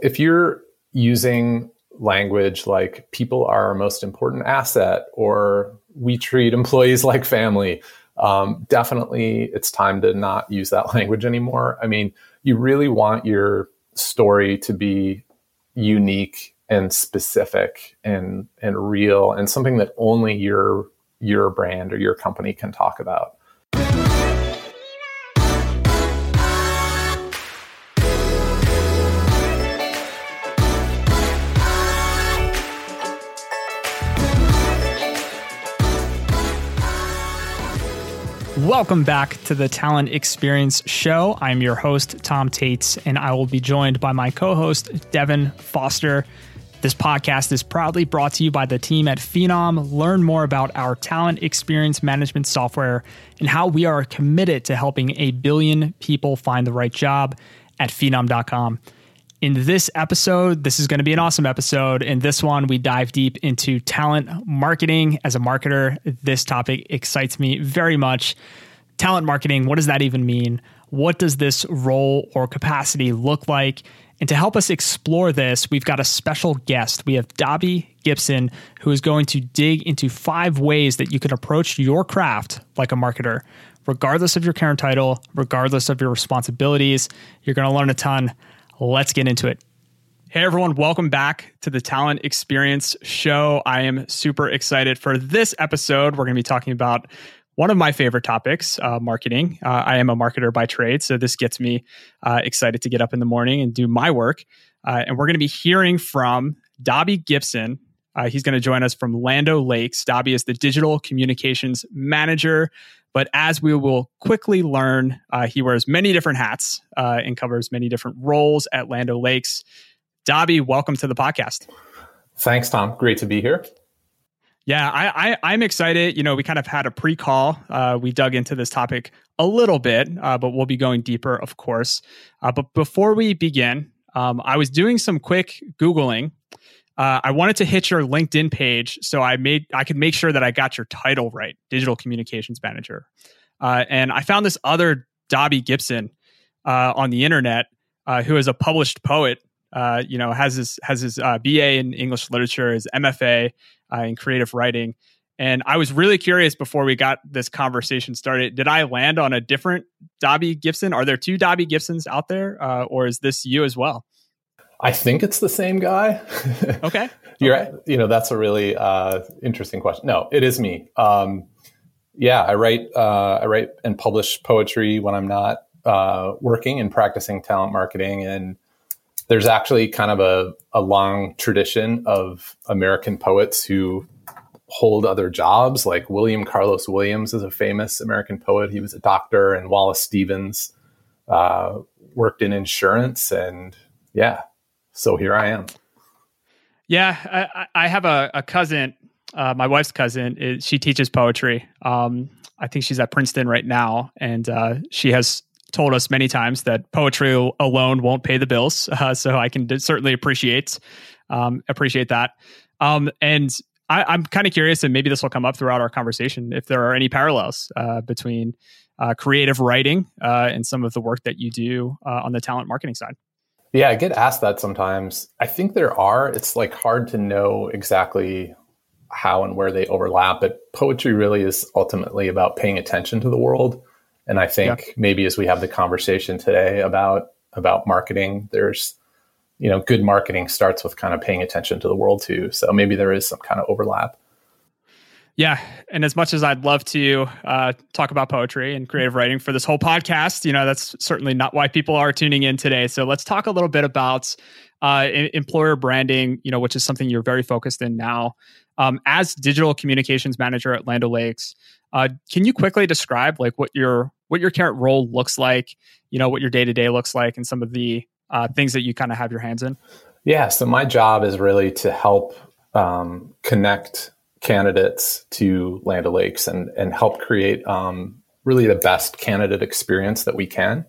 If you're using language like people are our most important asset or we treat employees like family, um, definitely it's time to not use that language anymore. I mean, you really want your story to be unique and specific and and real and something that only your your brand or your company can talk about. Welcome back to the Talent Experience Show. I'm your host, Tom Tates, and I will be joined by my co host, Devin Foster. This podcast is proudly brought to you by the team at Phenom. Learn more about our talent experience management software and how we are committed to helping a billion people find the right job at phenom.com. In this episode, this is going to be an awesome episode. In this one, we dive deep into talent marketing. As a marketer, this topic excites me very much. Talent marketing, what does that even mean? What does this role or capacity look like? And to help us explore this, we've got a special guest. We have Dobby Gibson, who is going to dig into five ways that you can approach your craft like a marketer, regardless of your current title, regardless of your responsibilities. You're going to learn a ton. Let's get into it. Hey everyone, welcome back to the Talent Experience Show. I am super excited for this episode. We're going to be talking about one of my favorite topics, uh, marketing. Uh, I am a marketer by trade, so this gets me uh, excited to get up in the morning and do my work. Uh, and we're going to be hearing from Dobby Gibson. Uh, he's going to join us from Land O'Lakes. Dobby is the digital communications manager but as we will quickly learn, uh, he wears many different hats uh, and covers many different roles at Land O'Lakes. Dobby, welcome to the podcast. Thanks, Tom. Great to be here. Yeah, I, I am excited. You know, we kind of had a pre-call. Uh, we dug into this topic a little bit, uh, but we'll be going deeper, of course. Uh, but before we begin, um, I was doing some quick googling uh, I wanted to hit your LinkedIn page, so I made I could make sure that I got your title right, digital communications manager. Uh, and I found this other Dobby Gibson uh, on the internet, uh, who is a published poet. Uh, you know, has his has his uh, BA in English literature, his MFA in creative writing. And I was really curious before we got this conversation started. Did I land on a different Dobby Gibson? Are there two Dobby Gibsons out there, or is this you as well? I think it's the same guy. Okay. You're, okay. you know, that's a really uh, interesting question. No, it is me. Um, yeah, I write, uh, I write and publish poetry when I'm not uh, working and practicing talent marketing. And there's actually kind of a, a long tradition of American poets who hold other jobs. Like William Carlos Williams is a famous American poet. He was a doctor, and Wallace Stevens uh, worked in insurance. And yeah, so here I am. Yeah, I, I have a, a cousin, uh, my wife's cousin. It, she teaches poetry. Um, I think she's at Princeton right now, and uh, she has told us many times that poetry alone won't pay the bills. Uh, so I can d- certainly appreciate um, appreciate that. Um, and I, am kind of curious, and maybe this will come up throughout our conversation, if there are any parallels uh, between uh, creative writing uh, and some of the work that you do on the talent marketing side. Yeah, I get asked that sometimes. I think there are. It's like hard to know exactly how and where they overlap, but poetry really is ultimately about paying attention to the world. And I think yeah. maybe as we have the conversation today about about marketing, there's you know, good marketing starts with kind of paying attention to the world too. So maybe there is some kind of overlap. Yeah, and as much as I'd love to uh, talk about poetry and creative writing for this whole podcast, you know that's certainly not why people are tuning in today. So let's talk a little bit about uh, employer branding, you know, which is something you're very focused in now. Um, as digital communications manager at Land O'Lakes, uh, can you quickly describe like what your what your current role looks like? You know, what your day to day looks like, and some of the uh, things that you kind of have your hands in. Yeah. So my job is really to help um, connect candidates to Land O'Lakes and, and help create um, really the best candidate experience that we can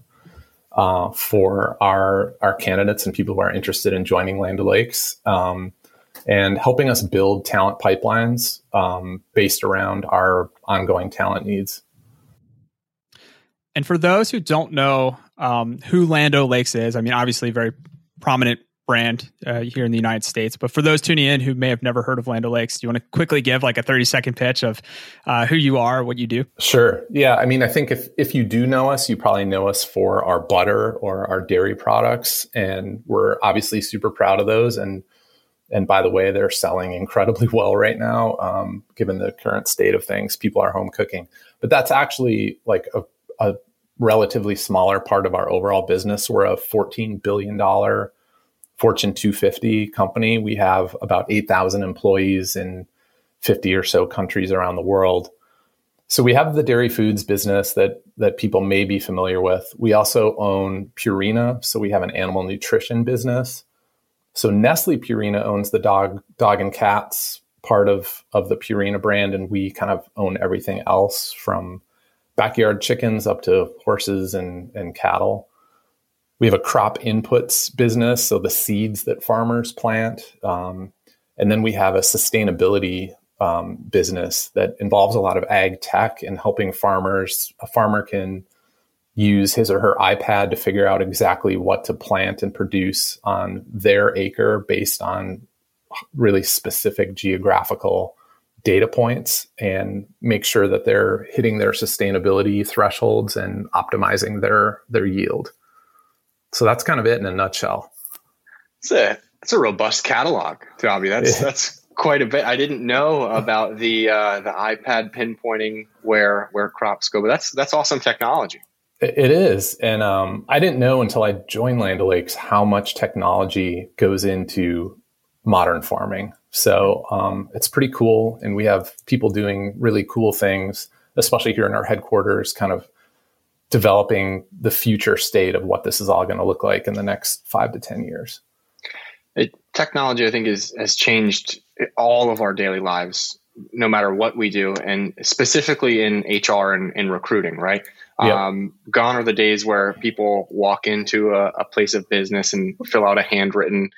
uh, for our, our candidates and people who are interested in joining Land O'Lakes um, and helping us build talent pipelines um, based around our ongoing talent needs. And for those who don't know um, who Land O'Lakes is, I mean, obviously, very prominent brand uh, here in the United States. But for those tuning in who may have never heard of Land O'Lakes, do you want to quickly give like a 30 second pitch of uh, who you are, what you do? Sure. Yeah. I mean, I think if, if you do know us, you probably know us for our butter or our dairy products. And we're obviously super proud of those. And and by the way, they're selling incredibly well right now, um, given the current state of things. People are home cooking, but that's actually like a, a relatively smaller part of our overall business. We're a $14 billion Fortune 250 company. We have about 8,000 employees in 50 or so countries around the world. So we have the dairy foods business that that people may be familiar with. We also own Purina, so we have an animal nutrition business. So Nestle Purina owns the dog dog and cats part of of the Purina brand, and we kind of own everything else from backyard chickens up to horses and, and cattle. We have a crop inputs business, so the seeds that farmers plant. Um, and then we have a sustainability um, business that involves a lot of ag tech and helping farmers. A farmer can use his or her iPad to figure out exactly what to plant and produce on their acre based on really specific geographical data points and make sure that they're hitting their sustainability thresholds and optimizing their their yield. So that's kind of it in a nutshell. It's a it's a robust catalog, Tommy. That's yeah. that's quite a bit. I didn't know about the uh, the iPad pinpointing where where crops go, but that's that's awesome technology. It is, and um, I didn't know until I joined Land O'Lakes how much technology goes into modern farming. So um, it's pretty cool. And we have people doing really cool things, especially here in our headquarters, kind of developing the future state of what this is all going to look like in the next five to 10 years. It, technology, I think, is, has changed all of our daily lives, no matter what we do, and specifically in HR and in recruiting, right? Yep. Um, gone are the days where people walk into a, a place of business and fill out a handwritten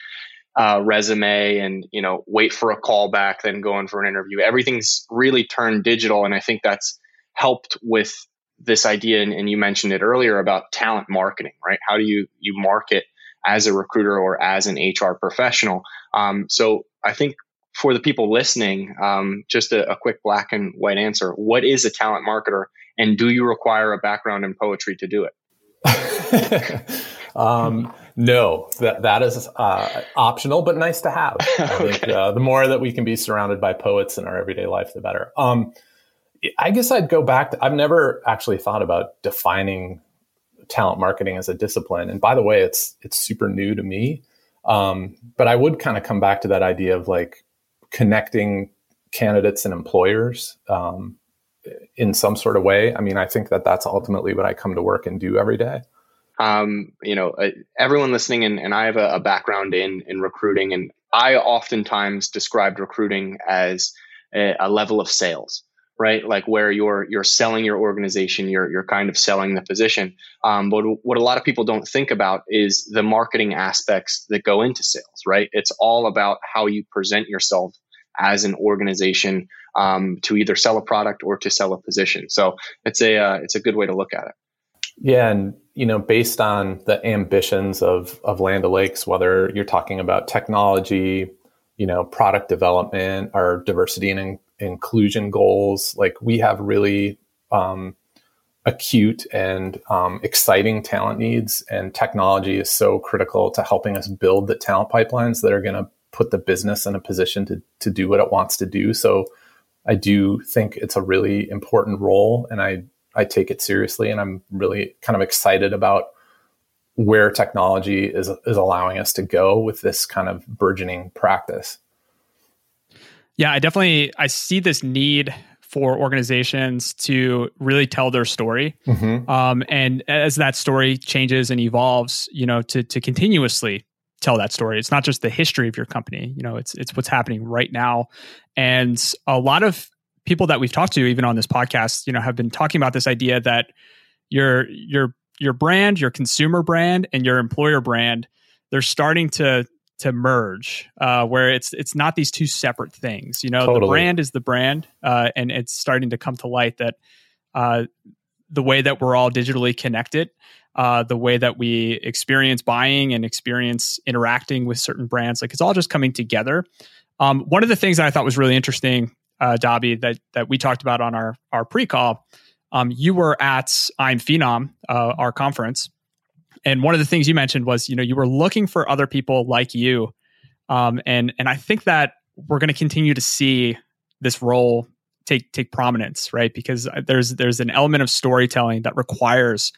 uh, resume and you know wait for a call back then go in for an interview everything's really turned digital and i think that's helped with this idea and, and, you mentioned it earlier about talent marketing right? How do you you market as a recruiter or as an hr professional? Um, so i think for the people listening um, just a, a quick black and white answer. What is a talent marketer and do you require a background in poetry to do it? Um, no, that that is uh, optional, but nice to have. I think uh, the more that we can be surrounded by poets in our everyday life, the better. Um, I guess I'd go back. To, I've never actually thought about defining talent marketing as a discipline. And by the way, it's it's super new to me. Um, but I would kind of come back to that idea of like connecting candidates and employers um, in some sort of way. I mean, I think that that's ultimately what I come to work and do every day um, you know, uh, everyone listening, and, and I have a, a, background in in recruiting, and I oftentimes described recruiting as a, a, level of sales, right? Like where you're you're selling your organization, you're you're kind of selling the position. Um, but what a lot of people don't think about is the marketing aspects that go into sales, right? It's all about how you present yourself as an organization um, to either sell a product or to sell a position. So it's a uh, it's a good way to look at it. Yeah, and you know, based on the ambitions of of Land O'Lakes, whether you're talking about technology, you know, product development, our diversity and inclusion goals, like we have really um, acute and um, exciting talent needs, and technology is so critical to helping us build the talent pipelines that are going to put the business in a position to to do what it wants to do. So, I do think it's a really important role, and I I take it seriously, and I'm really kind of excited about where technology is is allowing us to go with this kind of burgeoning practice. Yeah, I definitely I see this need for organizations to really tell their story, mm-hmm. um, and as that story changes and evolves, you know, to to continuously tell that story. It's not just the history of your company, you know, it's it's what's happening right now, and a lot of people that we've talked to even on this podcast you know have been talking about this idea that your your your brand your consumer brand and your employer brand they're starting to to merge uh, where it's it's not these two separate things you know totally. the brand is the brand uh, and it's starting to come to light that uh, the way that we're all digitally connected uh, the way that we experience buying and experience interacting with certain brands. Like it's all just coming together. Um, one of the things that I thought was really interesting, uh, Dobby, that that we talked about on our our pre call. Um, you were at I'm Phenom, uh, our conference, and one of the things you mentioned was you know you were looking for other people like you, um, and and I think that we're going to continue to see this role take take prominence, right? Because uh, there's there's an element of storytelling that requires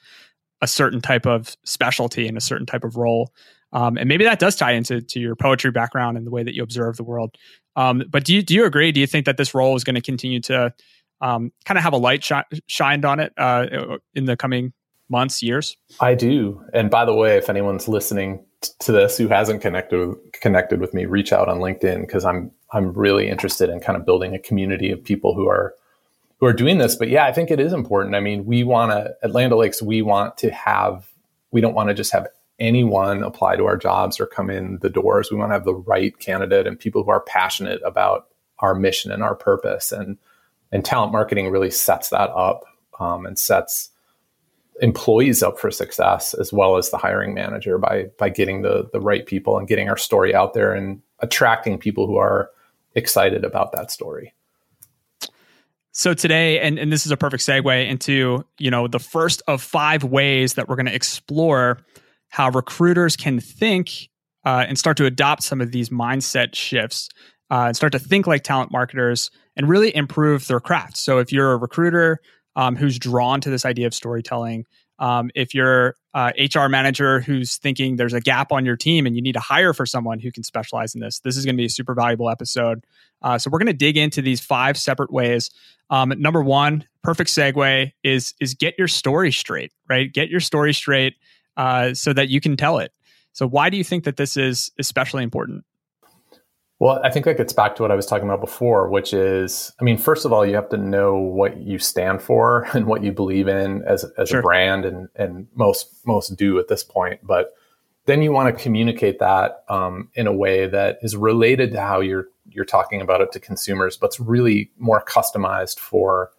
a certain type of specialty and a certain type of role. Um, and maybe that does tie into to your poetry background and the way that you observe the world. Um, but do you do you agree? Do you think that this role is going to continue to um, kind of have a light sh- shined on it uh, in the coming months, years? I do. And by the way, if anyone's listening to this who hasn't connected connected with me, reach out on LinkedIn because I'm I'm really interested in kind of building a community of people who are who are doing this. But yeah, I think it is important. I mean, we want to at Land Lakes, we want to have, we don't want to just have anyone apply to our jobs or come in the doors. We want to have the right candidate and people who are passionate about our mission and our purpose. And and talent marketing really sets that up um, and sets employees up for success as well as the hiring manager by by getting the the right people and getting our story out there and attracting people who are excited about that story. So today, and, and this is a perfect segue into, you know, the first of five ways that we're going to explore how recruiters can think uh, and start to adopt some of these mindset shifts uh, and start to think like talent marketers and really improve their craft. So if you're a recruiter um, who's drawn to this idea of storytelling, um, if you're uh, HR manager who's thinking there's a gap on your team and you need to hire for someone who can specialize in this, this is going to be a super valuable episode. Uh, so we're going to dig into these five separate ways. Um, number one, perfect segue is is get your story straight, right? Get your story straight uh, so that you can tell it. So why do you think that this is especially important? Well, I think that gets back to what I was talking about before, which is, I mean, first of all, you have to know what you stand for and what you believe in as, as sure. a brand, and and most most do at this point. But then you want to communicate that um, in a way that is related to how you're you're talking about it to consumers, but it's really more customized for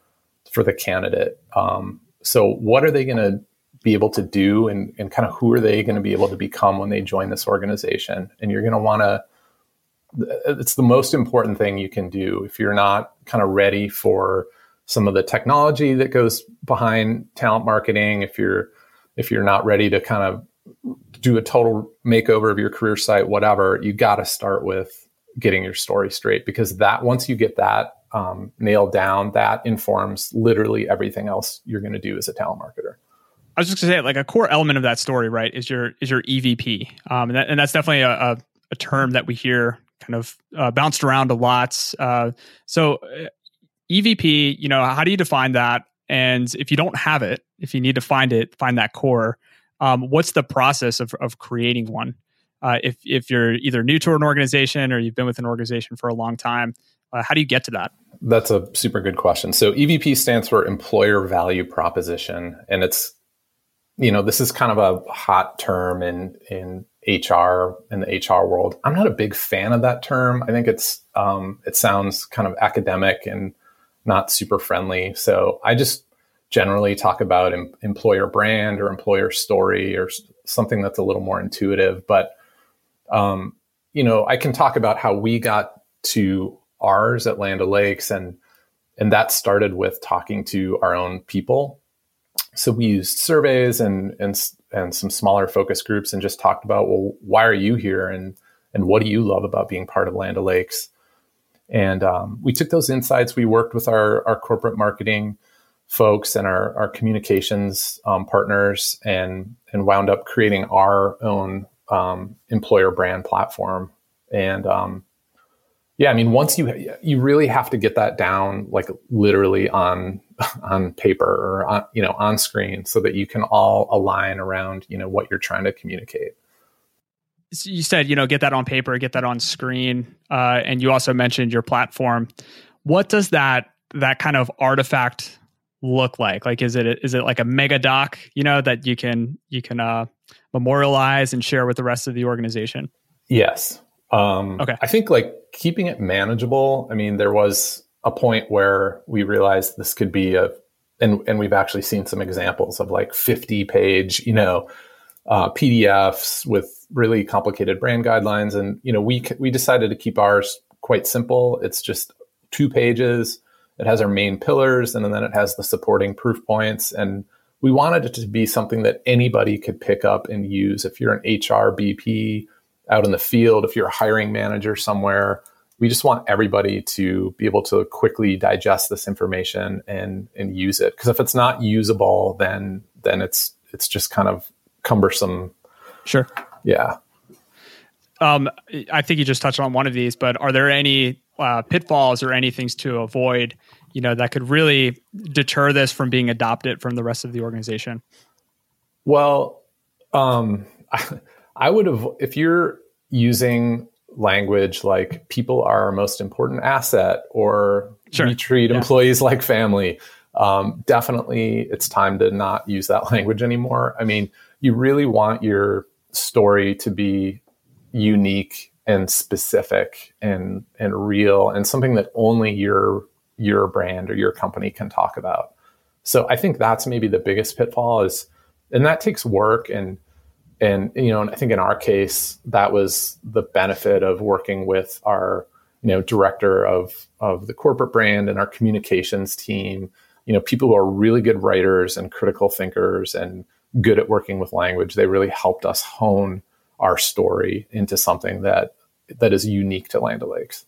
for the candidate. Um, so, what are they going to be able to do, and, and kind of who are they going to be able to become when they join this organization? And you're going to want to it's the most important thing you can do if you're not kind of ready for some of the technology that goes behind talent marketing if you're if you're not ready to kind of do a total makeover of your career site whatever you got to start with getting your story straight because that once you get that um, nailed down that informs literally everything else you're going to do as a talent marketer. I was just gonna say, like a core element of that story, right, is your is your EVP, um, and, that, and that's definitely a, a, a term that we hear kind of uh, bounced around a lot. Uh, so, uh, EVP, you know, how do you define that? And if you don't have it, if you need to find it, find that core. Um, what's the process of of creating one? Uh, if if you're either new to an organization or you've been with an organization for a long time, uh, how do you get to that? That's a super good question. So EVP stands for Employer Value Proposition, and it's you know this is kind of a hot term in in HR in the HR world. I'm not a big fan of that term. I think it's um, it sounds kind of academic and not super friendly. So I just generally talk about em- employer brand or employer story or something that's a little more intuitive. But um, you know, I can talk about how we got to ours at Land O'Lakes, and and that started with talking to our own people. So we used surveys and and and some smaller focus groups and just talked about well why are you here? And and what do you love about being part of Land O'Lakes? And um, we took those insights. We worked with our our corporate marketing folks and our our communications um, partners and and wound up creating our own um, employer brand platform. And um, yeah, I mean, once you you really have to get that down, like literally on on paper or on, you know on screen, so that you can all align around you know what you're trying to communicate. So you said you know get that on paper, get that on screen, uh, and you also mentioned your platform. What does that that kind of artifact look like? Like, is it is it like a mega doc, you know, that you can you can uh, memorialize and share with the rest of the organization? Yes. Um, okay. I think like keeping it manageable. I mean, there was a point where we realized this could be a and and we've actually seen some examples of like 50 page, you know, uh, PDFs with really complicated brand guidelines. And you know, we we decided to keep ours quite simple. It's just two pages. It has our main pillars, and then it has the supporting proof points. And we wanted it to be something that anybody could pick up and use. If you're an HR BP out in the field, if you're a hiring manager somewhere, we just want everybody to be able to quickly digest this information and and use it. Because if it's not usable, then then it's it's just kind of cumbersome. Sure. Yeah. Um, I think you just touched on one of these, but are there any uh, pitfalls or any things to avoid, you know, that could really deter this from being adopted from the rest of the organization? Well, um, I, I would have, if you're using language like people are our most important asset or sure. we treat yeah. employees like family, um, definitely it's time to not use that language anymore. I mean, you really want your story to be unique and specific and and real and something that only your your brand or your company can talk about. So I think that's maybe the biggest pitfall is and that takes work and and you know and I think in our case that was the benefit of working with our you know director of of the corporate brand and our communications team you know people who are really good writers and critical thinkers and good at working with language. They really helped us hone our story into something that that is unique to Land O'Lakes.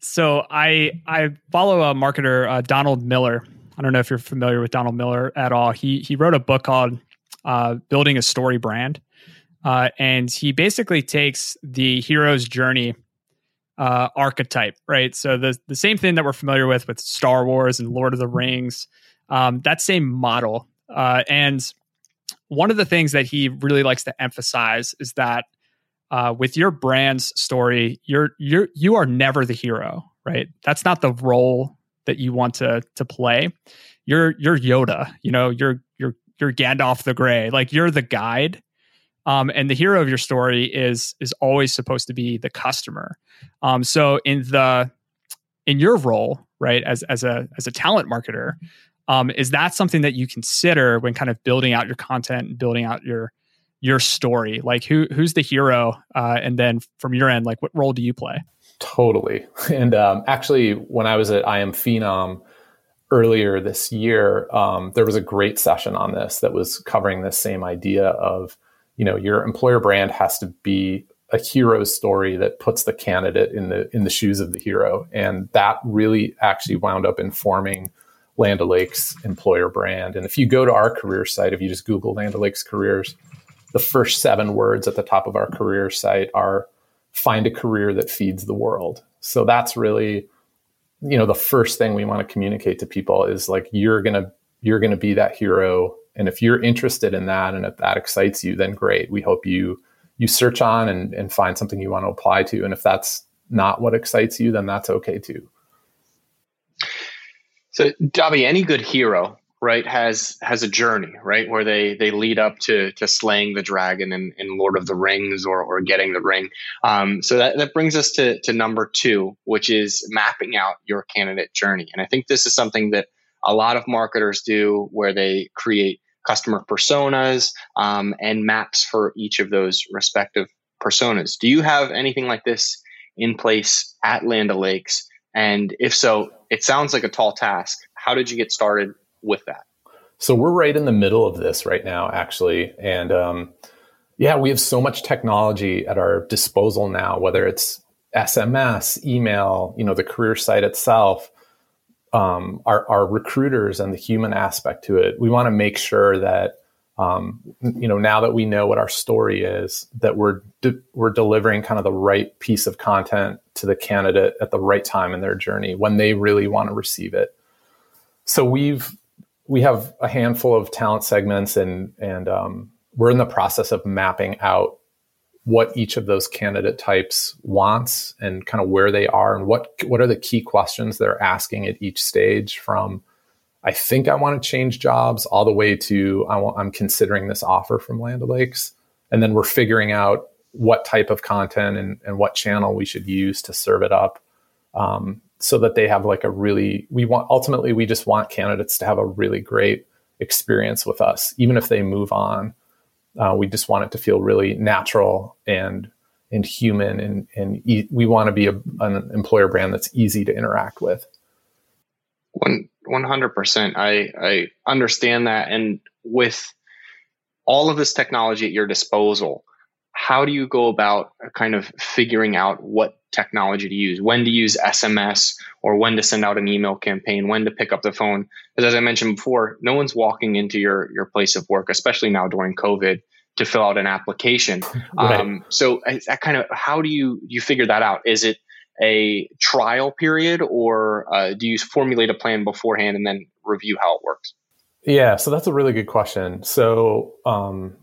So I I follow a marketer uh, Donald Miller. I don't know if you're familiar with Donald Miller at all. He he wrote a book called uh, Building a Story Brand, uh, and he basically takes the hero's journey uh, archetype, right? So the the same thing that we're familiar with with Star Wars and Lord of the Rings, um, that same model uh, and one of the things that he really likes to emphasize is that uh, with your brand's story, you're you're you are never the hero, right? That's not the role that you want to to play. You're you're Yoda, you know. You're you're Gandalf the Grey, like you're the guide. Um, and the hero of your story is is always supposed to be the customer. Um, so in the in your role, right, as as a as a talent marketer, um, is that something that you consider when kind of building out your content and building out your your story? Like who who's the hero, uh, and then from your end, like what role do you play? Totally. And um, actually, when I was at I Am Phenom earlier this year, um, there was a great session on this that was covering this same idea of you know your employer brand has to be a hero story that puts the candidate in the in the shoes of the hero and that really actually wound up informing Land O'Lakes employer brand. And if you go to our career site, if you just Google Land O'Lakes careers, the first seven words at the top of our career site are find a career that feeds the world. So that's really, you know, the first thing we want to communicate to people is like you're gonna you're gonna be that hero. And if you're interested in that and if that excites you, then great. We hope you you search on and, and find something you want to apply to. And if that's not what excites you, then that's okay too. So, Dobby, any good hero, right, has has a journey, right, where they they lead up to to slaying the dragon in, in Lord of the Rings or or getting the ring. Um, so that that brings us to to number two, which is mapping out your candidate journey. And I think this is something that a lot of marketers do, where they create customer personas um, and maps for each of those respective personas. Do you have anything like this in place at Land O'Lakes? And if so, it sounds like a tall task. How did you get started with that? So we're right in the middle of this right now, actually. And um, yeah, we have so much technology at our disposal now, whether it's SMS, email, you know, the career site itself, um, our, our recruiters and the human aspect to it. We want to make sure that um, you know, now that we know what our story is, that we're de- we're delivering kind of the right piece of content to the candidate at the right time in their journey when they really want to receive it. So we've we have a handful of talent segments, and and um, we're in the process of mapping out what each of those candidate types wants and kind of where they are and what what are the key questions they're asking at each stage from I think I want to change jobs all the way to I am considering this offer from Land O'Lakes. And then we're figuring out what type of content and, and what channel we should use to serve it up. Um, so that they have like a really we want ultimately we just want candidates to have a really great experience with us even if they move on. Uh, we just want it to feel really natural and and human and and e- we want to be a, an employer brand that's easy to interact with. One 100% i i understand that. And with all of this technology at your disposal how do you go about kind of figuring out what technology to use, when to use SMS or when to send out an email campaign, when to pick up the phone? Because as I mentioned before, no one's walking into your, your place of work, especially now during COVID, to fill out an application. right. um, so that kind of, how do you, you figure that out? Is it a trial period or uh, do you formulate a plan beforehand and then review how it works? Yeah, so that's a really good question. So, um,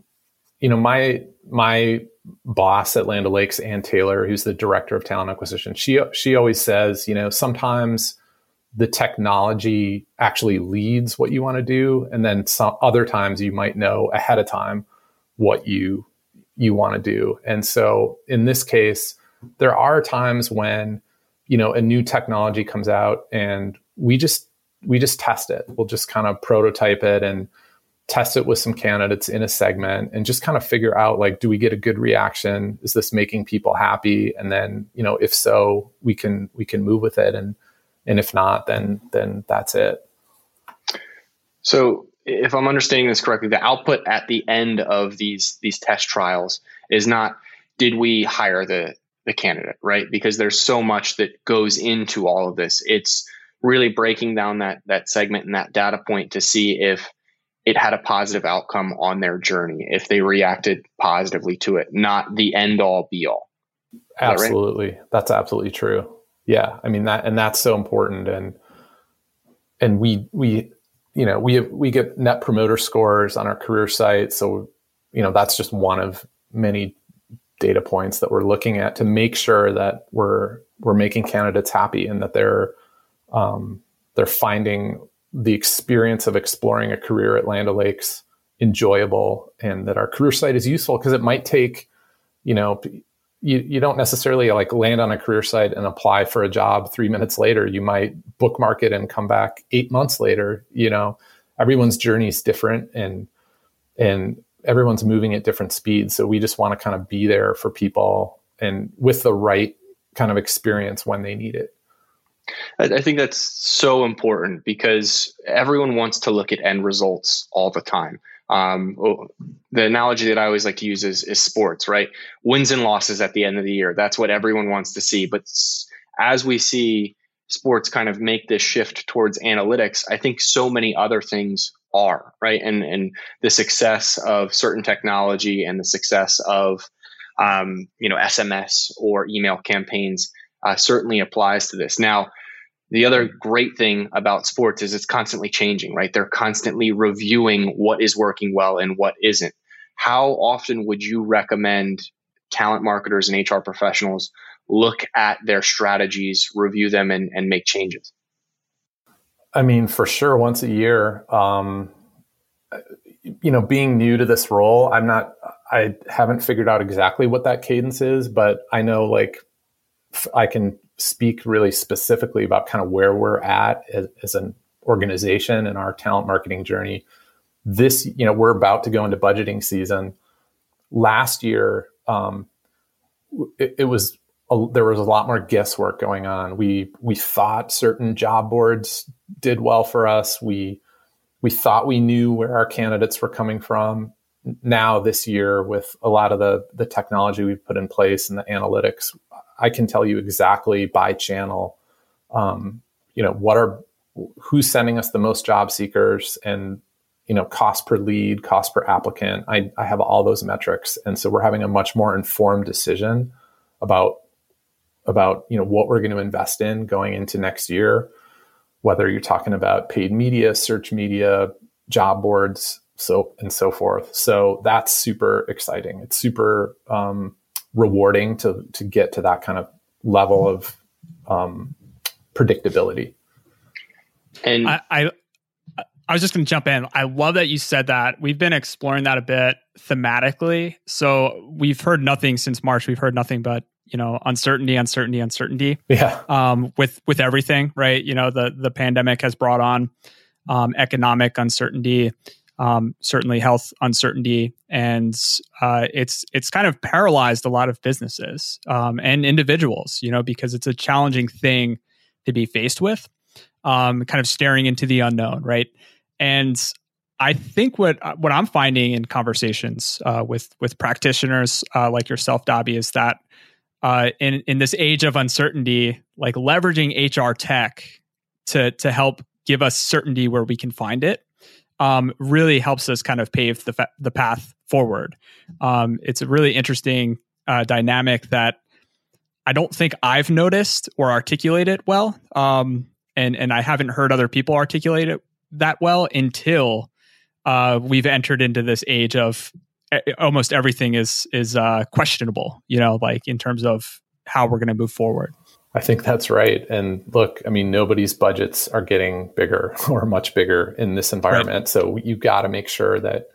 you know, my my boss at Land O'Lakes, Ann Taylor, who's the director of talent acquisition, she she always says, you know, sometimes the technology actually leads what you want to do, and then some other times you might know ahead of time what you you want to do. And so in this case, there are times when you know a new technology comes out and we just we just test it. We'll just kind of prototype it and test it with some candidates in a segment and just kind of figure out like do we get a good reaction? Is this making people happy? And then you know if so we can we can move with it. And and if not then then that's it. So if i'm understanding this correctly the output at the end of these these test trials is not did we hire the the candidate right? Because there's so much that goes into all of this. It's really breaking down that that segment and that data point to see if it had a positive outcome on their journey if they reacted positively to it, not the end all be all. Absolutely. That right? That's absolutely true. Yeah. I mean that and that's so important and and we we you know, we we get net promoter scores on our career site, so you know, that's just one of many data points that we're looking at to make sure that we're we're making candidates happy and that they're um, they're finding the experience of exploring a career at Land O'Lakes enjoyable and that our career site is useful because it might take, you know, you, you don't necessarily like land on a career site and apply for a job three minutes later. You might bookmark it and come back eight months later. You know, everyone's journey is different and and everyone's moving at different speeds. So we just want to kind of be there for people and with the right kind of experience when they need it. I, think that's so important because everyone wants to look at end results all the time. Um, oh, the analogy that I always like to use is, is sports, right? Wins and losses at the end of the year. That's what everyone wants to see. But as we see sports kind of make this shift towards analytics, I think so many other things are right, and and the success of certain technology and the success of um, you know SMS or email campaigns uh, certainly applies to this. Now, the other great thing about sports is it's constantly changing, right? They're constantly reviewing what is working well and what isn't. How often would you recommend talent marketers and HR professionals look at their strategies, review them, and, and make changes? I mean, for sure, once a year. Um, you know, being new to this role, I'm not, I haven't figured out exactly what that cadence is, but I know like I can speak really specifically about kind of where we're at as, as an organization and our talent marketing journey. This, you know, we're about to go into budgeting season. Last year, um, it, it was a, there was a lot more guesswork going on. We we thought certain job boards did well for us. We we thought we knew where our candidates were coming from. Now this year, with a lot of the the technology we've put in place and the analytics, I can tell you exactly by channel, um, you know, what are who's sending us the most job seekers and you know cost per lead cost per applicant. I, I have all those metrics. And so we're having a much more informed decision about about you know what we're going to invest in going into next year whether you're talking about paid media search media job boards so and so forth. So that's super exciting. It's super um, rewarding to to get to that kind of level of um, predictability. And I, I, I was just going to jump in. I love that you said that. We've been exploring that a bit thematically. So we've heard nothing since March. We've heard nothing but you know uncertainty, uncertainty, uncertainty. Yeah. Um, with with everything, right? You know, the the pandemic has brought on um, economic uncertainty, um, certainly health uncertainty, and uh, it's it's kind of paralyzed a lot of businesses um, and individuals. You know, because it's a challenging thing to be faced with, um, kind of staring into the unknown, right? And I think what what I'm finding in conversations uh, with with practitioners uh, like yourself, Dobby, is that uh, in in this age of uncertainty, like leveraging HR tech to to help give us certainty where we can find it, um, really helps us kind of pave the fa- the path forward. Um, it's a really interesting uh, dynamic that I don't think I've noticed or articulated well, um, and and I haven't heard other people articulate it that well until uh, we've entered into this age of almost everything is is uh, questionable. You know, like in terms of how we're going to move forward. I think that's right. And look, I mean, nobody's budgets are getting bigger or much bigger in this environment. Right. So you've got to make sure that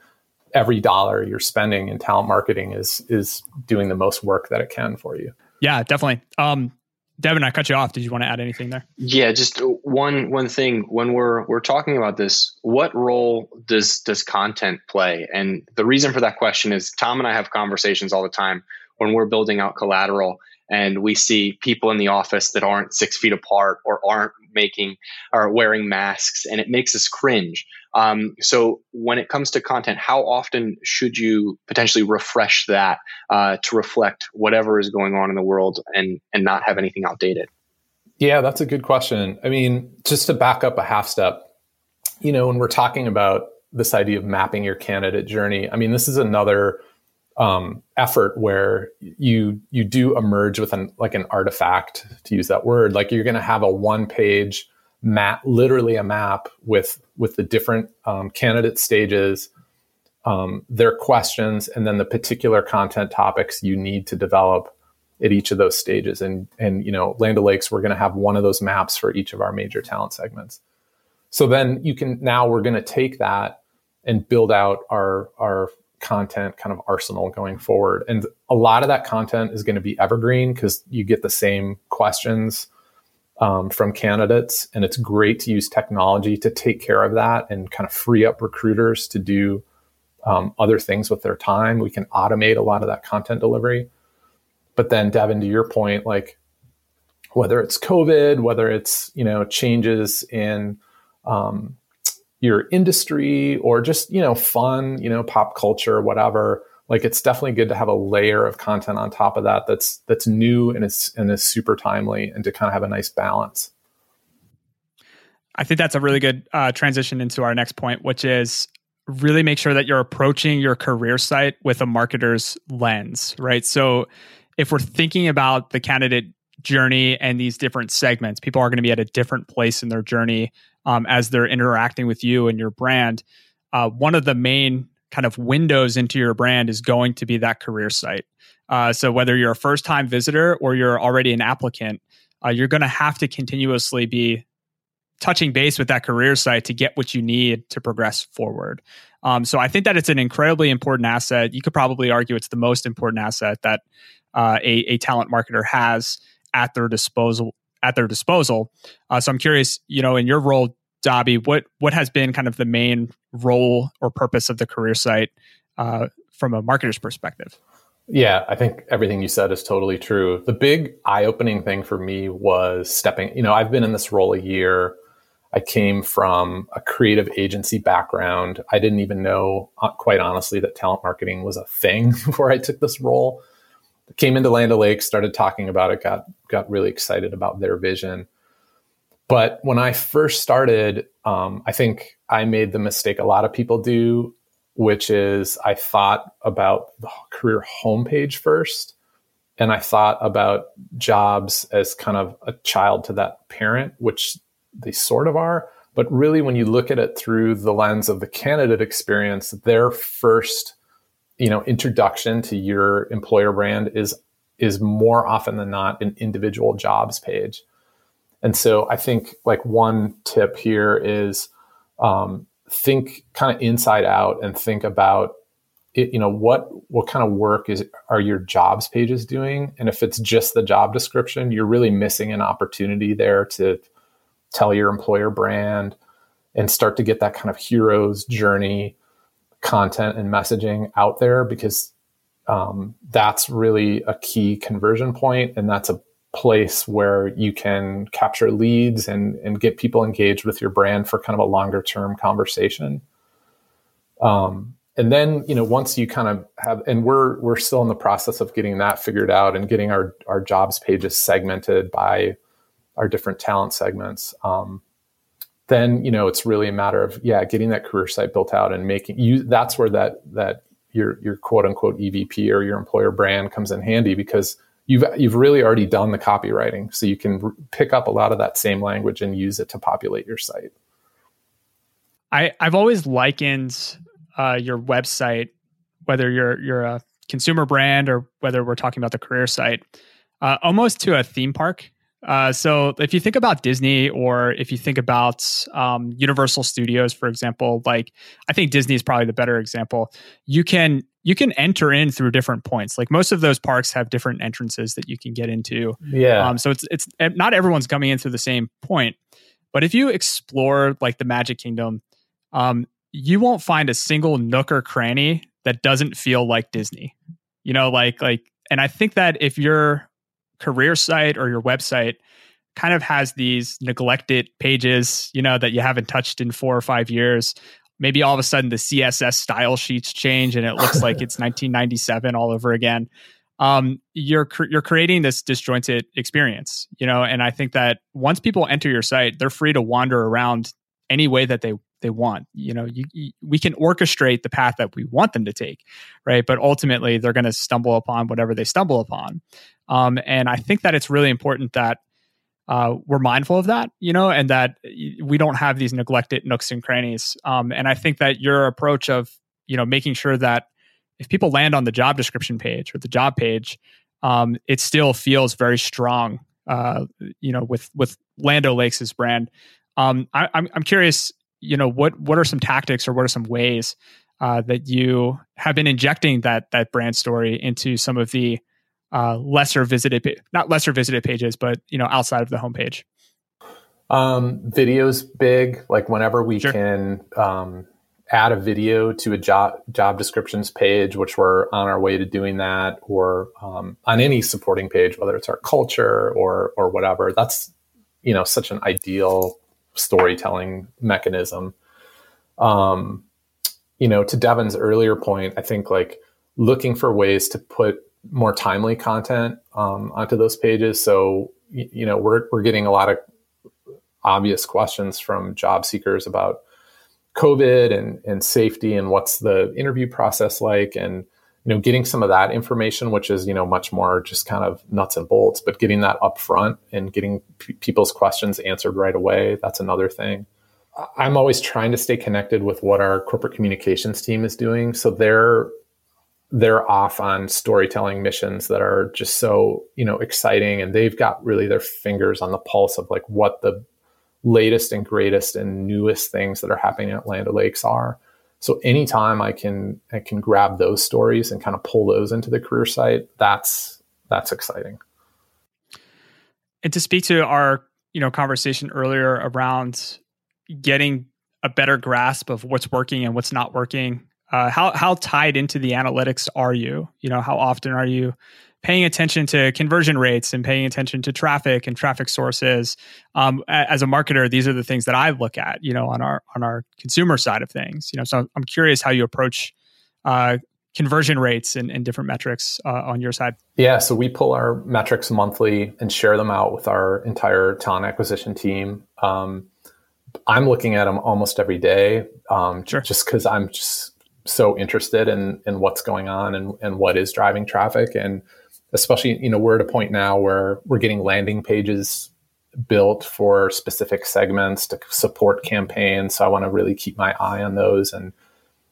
every dollar you're spending in talent marketing is is doing the most work that it can for you. Yeah, definitely. Um, Devin, I cut you off. Did you want to add anything there? Yeah, just one one thing. When we're we're talking about this, what role does does content play? And the reason for that question is Tom and I have conversations all the time when we're building out collateral and we see people in the office that aren't six feet apart or aren't making or wearing masks and it makes us cringe. Um, so when it comes to content how often should you potentially refresh that uh, to reflect whatever is going on in the world and and not have anything outdated? Yeah that's a good question. I mean just to back up a half step you know when we're talking about this idea of mapping your candidate journey i mean this is another um, effort where you you do emerge with an like an artifact to use that word like you're going to have a one page map literally a map with with the different um, candidate stages um, their questions and then the particular content topics you need to develop at each of those stages. And and you know Land O'Lakes we're going to have one of those maps for each of our major talent segments. So then you can now we're going to take that and build out our our content kind of arsenal going forward. And a lot of that content is going to be evergreen because you get the same questions um, from candidates. And it's great to use technology to take care of that and kind of free up recruiters to do um, other things with their time. We can automate a lot of that content delivery. But then, Devin, to your point, like whether it's COVID, whether it's you know changes in um, your industry or just you know fun you know pop culture whatever like it's definitely good to have a layer of content on top of that that's that's new and is and is super timely and to kind of have a nice balance. I think that's a really good uh, transition into our next point which is really make sure that you're approaching your career site with a marketer's lens right? So if we're thinking about the candidate journey and these different segments people are going to be at a different place in their journey um, as they're interacting with you and your brand. Uh, one of the main kind of windows into your brand is going to be that career site. Uh, so whether you're a first time visitor or you're already an applicant, uh, you're going to have to continuously be touching base with that career site to get what you need to progress forward. Um, so I think that it's an incredibly important asset. You could probably argue it's the most important asset that uh, a, a talent marketer has at their disposal at their disposal. Uh, so I'm curious, you know, in your role, Dobby, what what has been kind of the main role or purpose of the career site uh, from a marketer's perspective? Yeah, I think everything you said is totally true. The big eye-opening thing for me was stepping. You know, I've been in this role a year. I came from a creative agency background. I didn't even know, uh, quite honestly, that talent marketing was a thing before I took this role came into Land O'Lakes, started talking about it, got got really excited about their vision. But when I first started, um, I think I made the mistake a lot of people do, which is I thought about the career homepage first, and I thought about jobs as kind of a child to that parent, which they sort of are. But really, when you look at it through the lens of the candidate experience, their first you know introduction to your employer brand is is more often than not an individual jobs page. And so i think like one tip here is um, think kind of inside out and think about it, you know what what kind of work is are your jobs pages doing? And if it's just the job description you're really missing an opportunity there to tell your employer brand and start to get that kind of hero's journey content and messaging out there because um, that's really a key conversion point and that's a place where you can capture leads and, and get people engaged with your brand for kind of a longer term conversation. Um, and then you know once you kind of have and we're we're still in the process of getting that figured out and getting our our jobs pages segmented by our different talent segments. Um, then you know it's really a matter of yeah getting that career site built out and making you that's where that that your your quote unquote evp or your employer brand comes in handy because you've you've really already done the copywriting so you can r- pick up a lot of that same language and use it to populate your site I, I've always likened uh, your website, whether you're you're a consumer brand or whether we're talking about the career site, uh, almost to a theme park. Uh, so if you think about Disney or if you think about um, Universal Studios, for example, like I think Disney is probably the better example. You can you can enter in through different points. Like most of those parks have different entrances that you can get into. Yeah. Um, so it's it's not everyone's coming in through the same point, but if you explore like the Magic Kingdom, um, you won't find a single nook or cranny that doesn't feel like Disney. You know, like like and I think that if your career site or your website kind of has these neglected pages, you know, that you haven't touched in 4 or 5 years, maybe all of a sudden the CSS style sheets change and it looks like it's 1997 all over again. Um, you're you're creating this disjointed experience, you know, and I think that once people enter your site, they're free to wander around any way that they they want. You know, you, you, we can orchestrate the path that we want them to take, right? But ultimately, they're going to stumble upon whatever they stumble upon. Um, and I think that it's really important that uh, we're mindful of that, you know, and that we don't have these neglected nooks and crannies. Um, and I think that your approach of, you know, making sure that if people land on the job description page or the job page, um, it still feels very strong. Uh, you know, with with Land O'Lakes' brand. Um, I, I'm I'm curious you know what what are some tactics or what are some ways uh, that you have been injecting that that brand story into some of the uh, lesser visited not lesser visited pages but you know outside of the homepage um, videos big like whenever we sure. can um, add a video to a job job descriptions page which we're on our way to doing that or um, on any supporting page whether it's our culture or or whatever that's you know such an ideal storytelling mechanism. Um, you know, to Devin's earlier point, I think like looking for ways to put more timely content um, onto those pages. So, you know, we're, we're getting a lot of obvious questions from job seekers about COVID and, and safety and what's the interview process like. And you know, getting some of that information, which is, you know, much more just kind of nuts and bolts, but getting that up front and getting p- people's questions answered right away, that's another thing. I'm always trying to stay connected with what our corporate communications team is doing. So they're they're off on storytelling missions that are just so, you know, exciting and they've got really their fingers on the pulse of like what the latest and greatest and newest things that are happening at Land O'Lakes are. So anytime I can I can grab those stories and kind of pull those into the career site, that's that's exciting. And to speak to our you know conversation earlier around getting a better grasp of what's working and what's not working, uh, how how tied into the analytics are you? You know, how often are you paying attention to conversion rates and paying attention to traffic and traffic sources. Um, as a marketer, these are the things that I look at, you know, on our on our consumer side of things. You know, so I'm curious how you approach uh, conversion rates and, and different metrics uh, on your side. Yeah, so we pull our metrics monthly and share them out with our entire talent acquisition team. Um, I'm looking at them almost every day, um, sure. just because I'm just so interested in in what's going on and, and what is driving traffic and especially you know we're at a point now where we're getting landing pages built for specific segments to support campaigns. So i want to really keep my eye on those. And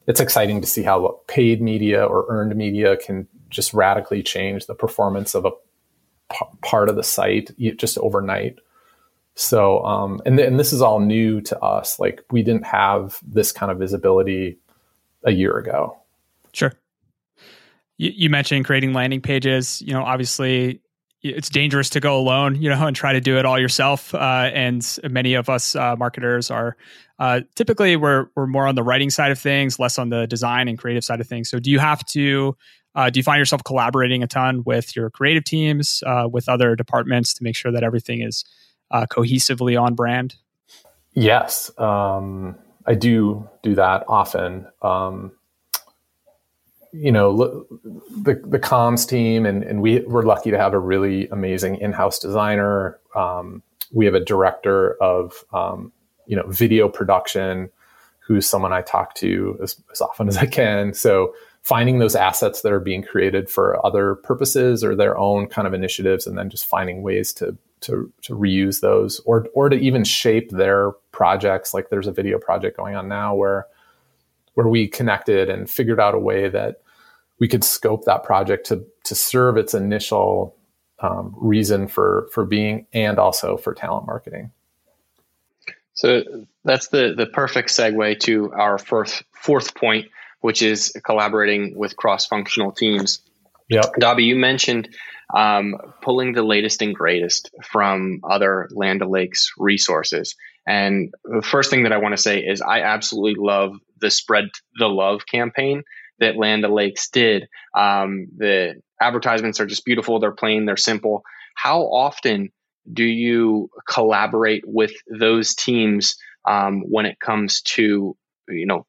it's exciting to see how paid media or earned media can just radically change the performance of a p- part of the site just overnight. So um, and, th- and this is all new to us. Like we didn't have this kind of visibility a year ago. Sure you, you mentioned creating landing pages. You know, obviously it's dangerous to go alone, you know, and try to do it all yourself. Uh, and many of us uh, marketers are uh, typically we're we're more on the writing side of things, less on the design and creative side of things. So, do you have to? Uh, do you find yourself collaborating a ton with your creative teams, uh, with other departments to make sure that everything is uh, cohesively on brand? Yes, um, I do do that often. Um, you know, the the comms team, and, and we we're lucky to have a really amazing in-house designer. Um, we have a director of um, you know video production, who's someone I talk to as, as often as I can. So finding those assets that are being created for other purposes or their own kind of initiatives, and then just finding ways to to to reuse those or or to even shape their projects. Like there's a video project going on now where where we connected and figured out a way that we could scope that project to to serve its initial um, reason for for being and also for talent marketing. So that's the the perfect segue to our fourth fourth point, which is collaborating with cross functional teams. Yep. Dobby, you mentioned um, pulling the latest and greatest from other Land O'Lakes resources. And the first thing that I want to say is I absolutely love the Spread the Love campaign that Land O'Lakes did. Um, the advertisements are just beautiful. They're plain, they're simple. How often do you collaborate with those teams um, when it comes to, you know,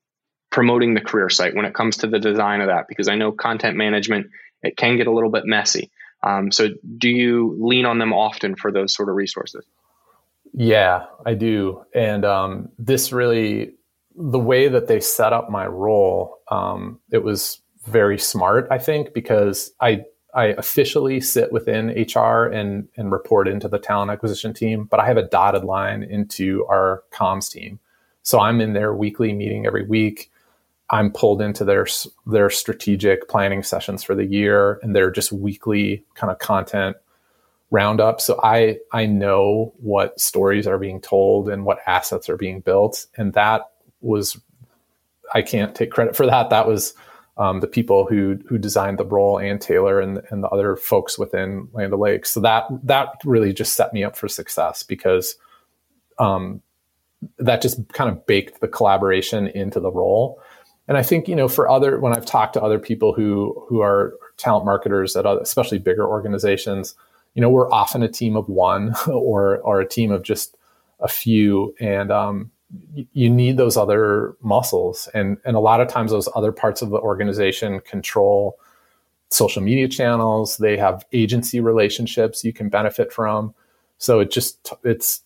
promoting the career site, when it comes to the design of that? Because I know content management, it can get a little bit messy. Um, so do you lean on them often for those sort of resources? Yeah, I do. And um, this really the way that they set up my role, um, it was very smart, I think, because I I officially sit within HR and and report into the talent acquisition team, but I have a dotted line into our comms team. So I'm in their weekly meeting every week. I'm pulled into their their strategic planning sessions for the year and their just weekly kind of content roundup. So I I know what stories are being told and what assets are being built, and that was I can't take credit for that. That was um, the people who who designed the role and Taylor and and the other folks within Land O'Lakes. So that that really just set me up for success because um, that just kind of baked the collaboration into the role. And I think you know for other when I've talked to other people who who are talent marketers at other, especially bigger organizations, you know we're often a team of one or or a team of just a few, and um, you need those other muscles. And and a lot of times those other parts of the organization control social media channels. They have agency relationships you can benefit from. So it just it's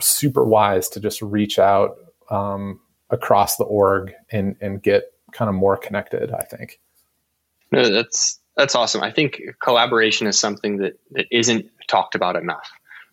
super wise to just reach out um, across the org and and get kind of more connected i think. No that's that's awesome. I think collaboration is something that that isn't talked about enough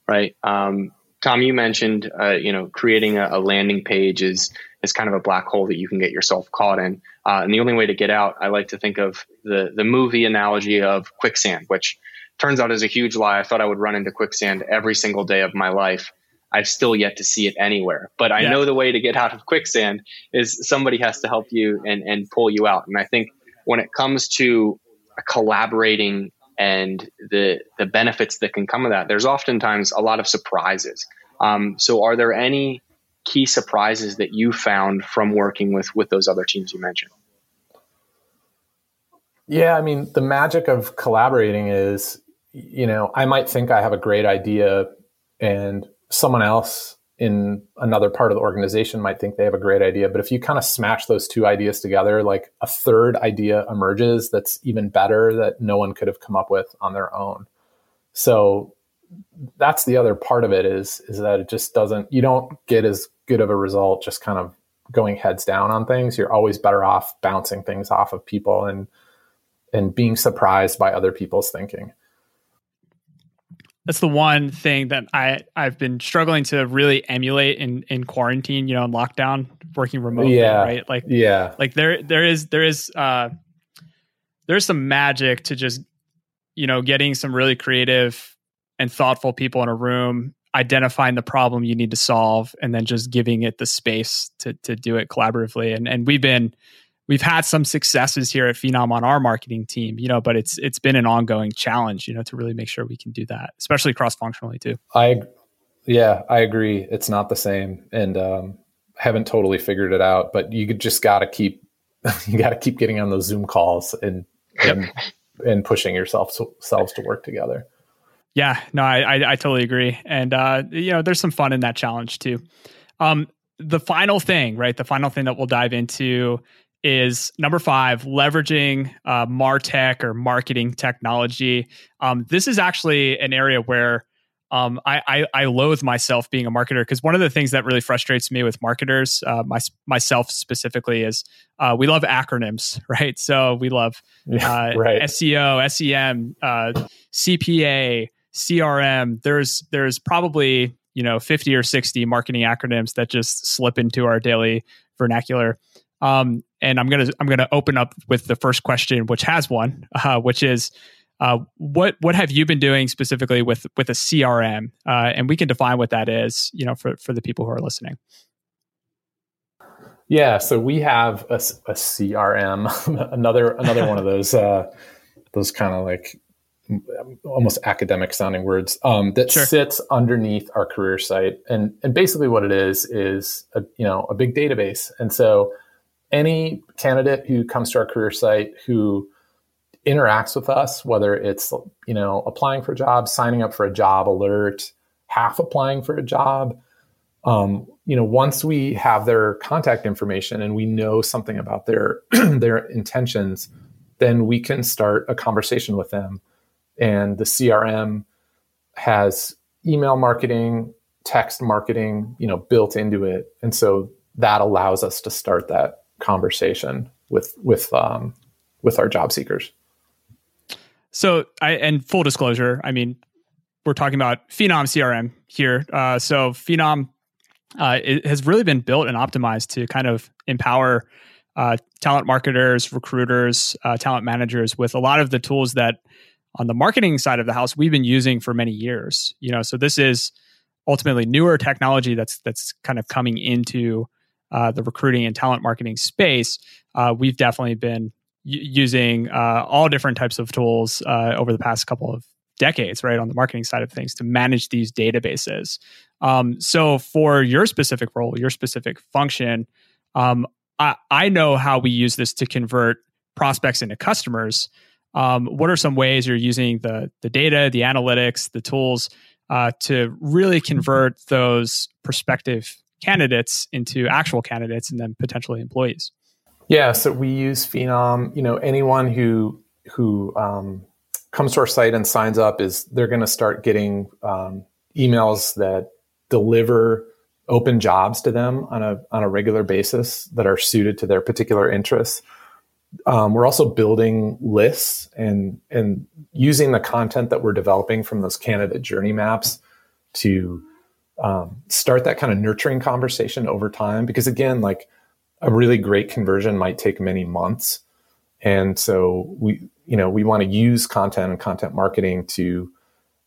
right? Um, Tom, you mentioned, uh, you know, creating a, a, landing page is is kind of a black hole that you can get yourself caught in, uh, and the only way to get out, I like to think of the the movie analogy of quicksand, which turns out is a huge lie. I thought I would run into quicksand every single day of my life. I've still yet to see it anywhere, but I yeah. know the way to get out of quicksand is somebody has to help you and and pull you out. And I think when it comes to collaborating and the the benefits that can come of that. There's oftentimes a lot of surprises. Um, so, are there any key surprises that you found from working with with those other teams you mentioned? Yeah, I mean, the magic of collaborating is, you know, I might think I have a great idea, and someone else in another part of the organization might think they have a great idea. But if you kind of smash those two ideas together, like a third idea emerges that's even better that no one could have come up with on their own. So that's the other part of it is is that it just doesn't you don't get as good of a result just kind of going heads down on things. You're always better off bouncing things off of people and and being surprised by other people's thinking that's the one thing that I I've been struggling to really emulate in in quarantine, you know, in lockdown, working remotely, yeah. right? Like yeah. Like there there is there is uh there's some magic to just you know, getting some really creative and thoughtful people in a room, identifying the problem you need to solve and then just giving it the space to to do it collaboratively. And and we've been we've had some successes here at Phenom on our marketing team, you know, but it's it's been an ongoing challenge, you know, to really make sure we can do that, especially cross functionally too. I yeah, I agree. It's not the same, and um, haven't totally figured it out. But you just got to keep you got to keep getting on those Zoom calls and and, and pushing yourself selves to work together. Yeah, no, I, I, I totally agree, and uh, you know, there's some fun in that challenge too. Um, the final thing, right? The final thing that we'll dive into is number five, leveraging uh, Martech or marketing technology. Um, this is actually an area where um, I, I, I loathe myself being a marketer because one of the things that really frustrates me with marketers, uh, my, myself specifically, is uh, we love acronyms, right? So we love uh, right. SEO, SEM, uh, CPA, CRM. There's there's probably you know 50 or 60 marketing acronyms that just slip into our daily vernacular. Um, and I'm gonna I'm gonna open up with the first question, which has one, uh, which is uh, what what have you been doing specifically with with a CRM? Uh, and we can define what that is, you know, for for the people who are listening. Yeah, so we have a, a CRM, another another one of those uh, those kind of like almost academic sounding words um, that sure. sits underneath our career site, and and basically what it is is a you know a big database, and so any candidate who comes to our career site who interacts with us, whether it's you know applying for a job, signing up for a job alert, half applying for a job. Um, you know, once we have their contact information and we know something about their their intentions, then we can start a conversation with them. And the CRM has email marketing, text marketing, you know, built into it, and so that allows us to start that conversation with with um, with our job seekers. So, I and full disclosure, I mean, we're talking about Phenom CRM here. Uh, so, Phenom uh, it has really been built and optimized to kind of empower uh, talent marketers, recruiters, uh, talent managers with a lot of the tools that on the marketing side of the house we've been using for many years. You know, so this is ultimately newer technology that's that's kind of coming into uh, the recruiting and talent marketing space, uh, we've definitely been y- using uh, all different types of tools uh, over the past couple of decades, right, on the marketing side of things to manage these databases. Um, so, for your specific role, your specific function, um, I, I, know how we use this to convert prospects into customers. Um, what are some ways you're using the the data, the analytics, the tools uh, to really convert those prospective candidates into actual candidates and then potentially employees? Yeah, so we use Phenom. You know, anyone who who um, comes to our site and signs up is they're going to start getting um, emails that deliver open jobs to them on a on a regular basis that are suited to their particular interests. Um, we're also building lists and and using the content that we're developing from those candidate journey maps to um, start that kind of nurturing conversation over time. Because again like a really great conversion might take many months. And so we you know we want to use content and content marketing to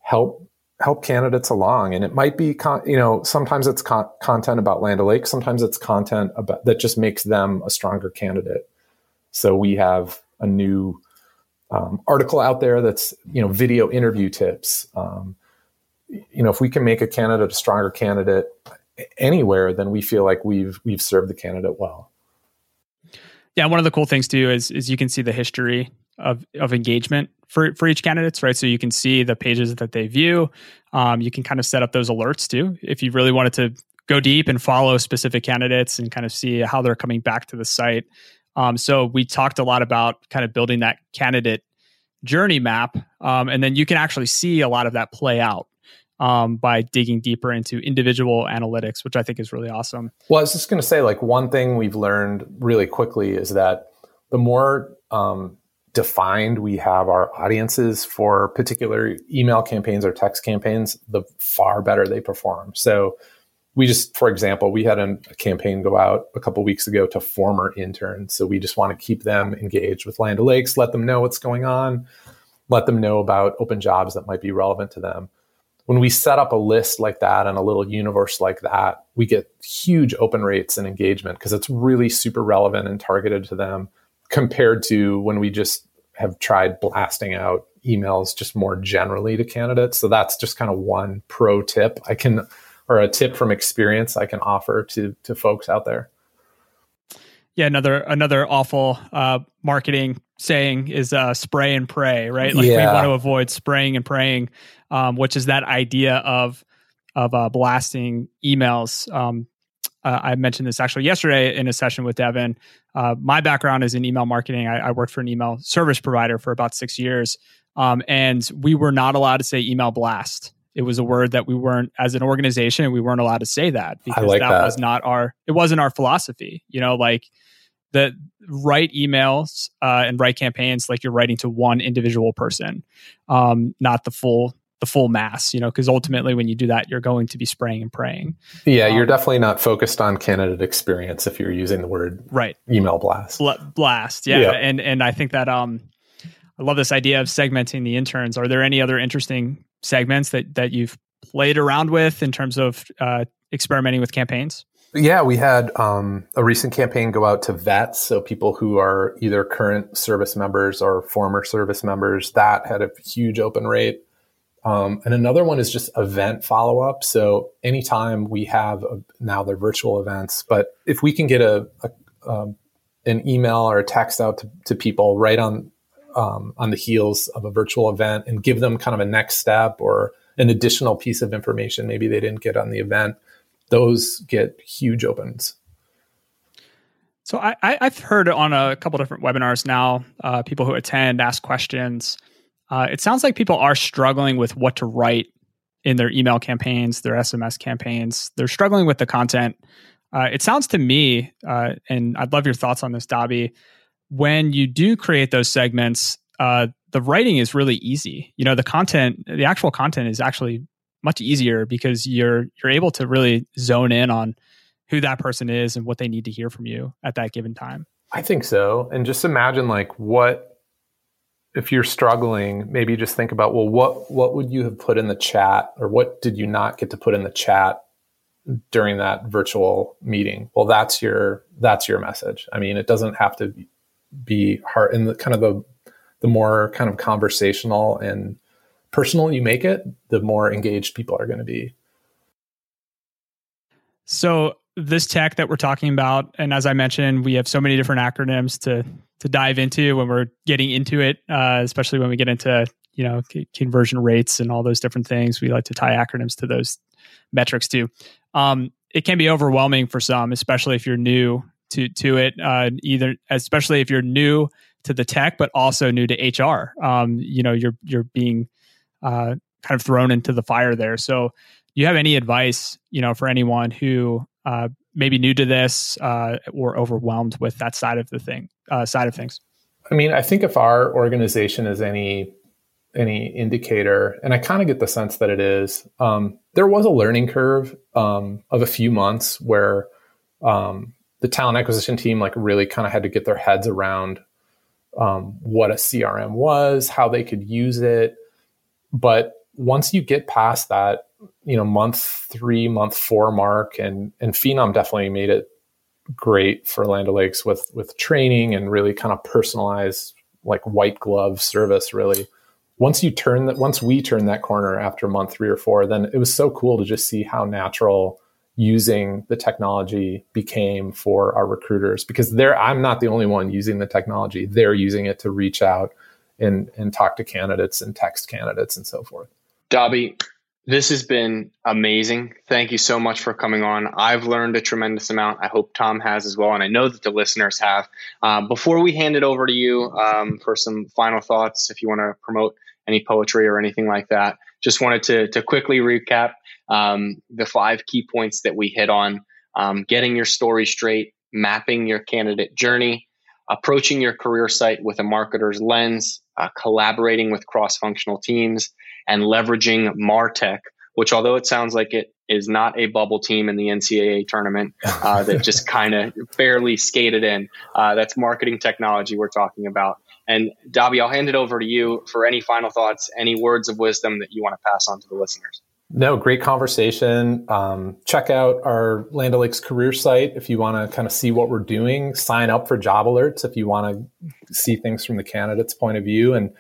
help help candidates along. And it might be con- you know sometimes it's con- content about Land O'Lakes sometimes it's content about that just makes them a stronger candidate so we have a new um, article out there that's you know video interview tips um, you know, if we can make a candidate a stronger candidate anywhere, then we feel like we've we've served the candidate well. Yeah, one of the cool things too is is you can see the history of of engagement for for each candidates, right? So you can see the pages that they view. Um, you can kind of set up those alerts too if you really wanted to go deep and follow specific candidates and kind of see how they're coming back to the site. Um, so we talked a lot about kind of building that candidate journey map, um, and then you can actually see a lot of that play out um, by digging deeper into individual analytics, which I think is really awesome. Well, I was just going to say, like, one thing we've learned really quickly is that the more um, defined we have our audiences for particular email campaigns or text campaigns, the far better they perform. So, we just, for example, we had a, campaign go out a couple weeks ago to former interns. So we just want to keep them engaged with Land O'Lakes, let them know what's going on, let them know about open jobs that might be relevant to them when we set up a list like that and a little universe like that, we get huge open rates and engagement because it's really super relevant and targeted to them compared to when we just have tried blasting out emails just more generally to candidates. So that's just kind of one pro tip I can or a tip from experience I can offer to to folks out there. Yeah, another another awful uh, marketing saying is uh, spray and pray, right? Like yeah. we want to avoid spraying and praying, um, which is that idea of of uh, blasting emails. Um, uh, I mentioned this actually yesterday in a session with Devin. Uh, my background is in email marketing. I, I, worked for an email service provider for about six years, um, and we were not allowed to say email blast. It was a word that we weren't, as an organization, we weren't allowed to say that because like that, that was not our, it wasn't our philosophy. You know, like the write emails uh, and write campaigns like you're writing to one individual person, um, not the full the full mass. You know, because ultimately when you do that, you're going to be spraying and praying. Yeah, um, you're definitely not focused on candidate experience if you're using the word right email blast. Bl- blast, yeah. yeah, and and I think that um, I love this idea of segmenting the interns. Are there any other interesting segments that that you've played around with in terms of uh, experimenting with campaigns? Yeah, we had um, a recent campaign go out to vets, so people who are either current service members or former service members. That had a huge open rate. Um, and another one is just event follow up. So anytime we have a, now they're virtual events, but if we can get a, a um, an email or a text out to, to people right on um, on the heels of a virtual event and give them kind of a next step or an additional piece of information maybe they didn't get on the event those get huge opens. So I, have heard on a couple different webinars now, uh, people who attend ask questions. Uh, it sounds like people are struggling with what to write in their email campaigns, their SMS campaigns. They're struggling with the content. Uh, it sounds to me, uh, and I'd love your thoughts on this, Dobby. When you do create those segments, uh, the writing is really easy. You know, the content, the actual content is actually much easier because you're you're able to really zone in on who that person is and what they need to hear from you at that given time. I think so. And just imagine like what if you're struggling, maybe just think about well what what would you have put in the chat or what did you not get to put in the chat during that virtual meeting? Well, that's your that's your message. I mean, it doesn't have to be hard and the kind of the the more kind of conversational and personal you make it, the more engaged people are going to be. So this tech that we're talking about, and as I mentioned, we have so many different acronyms to to dive into when we're getting into it, uh, especially when we get into you know c- conversion rates and all those different things. We like to tie acronyms to those metrics too. Um, it can be overwhelming for some, especially if you're new to to it. Uh, either especially if you're new to the tech, but also new to HR. Um, you know, you're you're being uh, kind of thrown into the fire there. So, do you have any advice, you know, for anyone who uh, maybe new to this uh, or overwhelmed with that side of the thing, uh, side of things? I mean, I think if our organization is any any indicator, and I kind of get the sense that it is, um, there was a learning curve um, of a few months where um, the talent acquisition team like really kind of had to get their heads around um, what a CRM was, how they could use it, but once you get past that, you know, month three, month four mark, and and Phenom definitely made it great for Land O'Lakes with with training and really kind of personalized, like white glove service. Really, once you turn that, once we turn that corner after month three or four, then it was so cool to just see how natural using the technology became for our recruiters because they're I'm not the only one using the technology. They're using it to reach out and and talk to candidates and text candidates and so forth. Dobby, this has been amazing. Thank you so much for coming on. I've learned a tremendous amount. I hope Tom has as well, and I know that the listeners have. Um, before we hand it over to you um, for some final thoughts, if you want to promote any poetry or anything like that, just wanted to to quickly recap um, the five key points that we hit on: um, getting your story straight, mapping your candidate journey, approaching your career site with a marketer's lens, uh, collaborating with cross functional teams, and leveraging Martech, which, although it sounds like it is not a bubble team in the NCAA tournament uh, that just kind of barely skated in, uh, that's marketing technology we're talking about. And Dobby, I'll hand it over to you for any final thoughts, any words of wisdom that you want to pass on to the listeners. No, great conversation. Um, check out our Land career site if you want to kind of see what we're doing. Sign up for job alerts if you want to see things from the candidate's point of view. And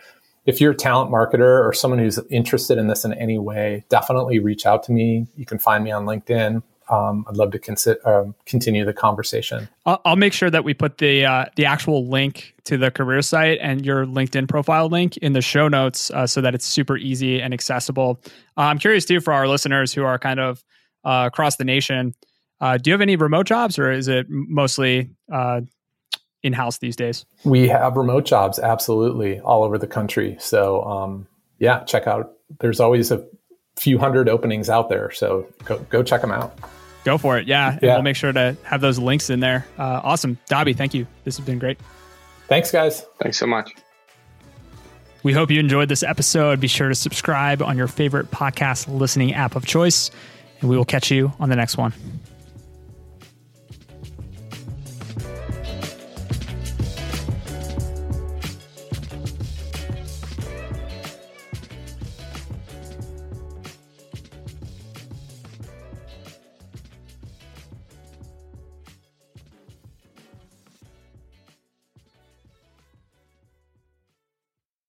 if you're a talent marketer or someone who's interested in this in any way, definitely reach out to me. You can find me on LinkedIn um, I'd love to consider, um, continue the conversation. I'll, I'll, make sure that we put the uh, the actual link to the career site and your LinkedIn profile link in the show notes uh, so that it's super easy and accessible. Uh, I'm curious too for our listeners who are kind of uh, across the nation. Uh, do you have any remote jobs, or is it mostly uh, in house these days? We have remote jobs, absolutely, all over the country. So um, yeah, check out. There's always a few hundred openings out there, so go go check them out. Go for it. Yeah. yeah. we'll make sure to have those links in there. Uh, awesome. Dobby, thank you. This has been great. Thanks, guys. Thanks so much. We hope you enjoyed this episode. Be sure to subscribe on your favorite podcast listening app of choice, and we will catch you on the next one.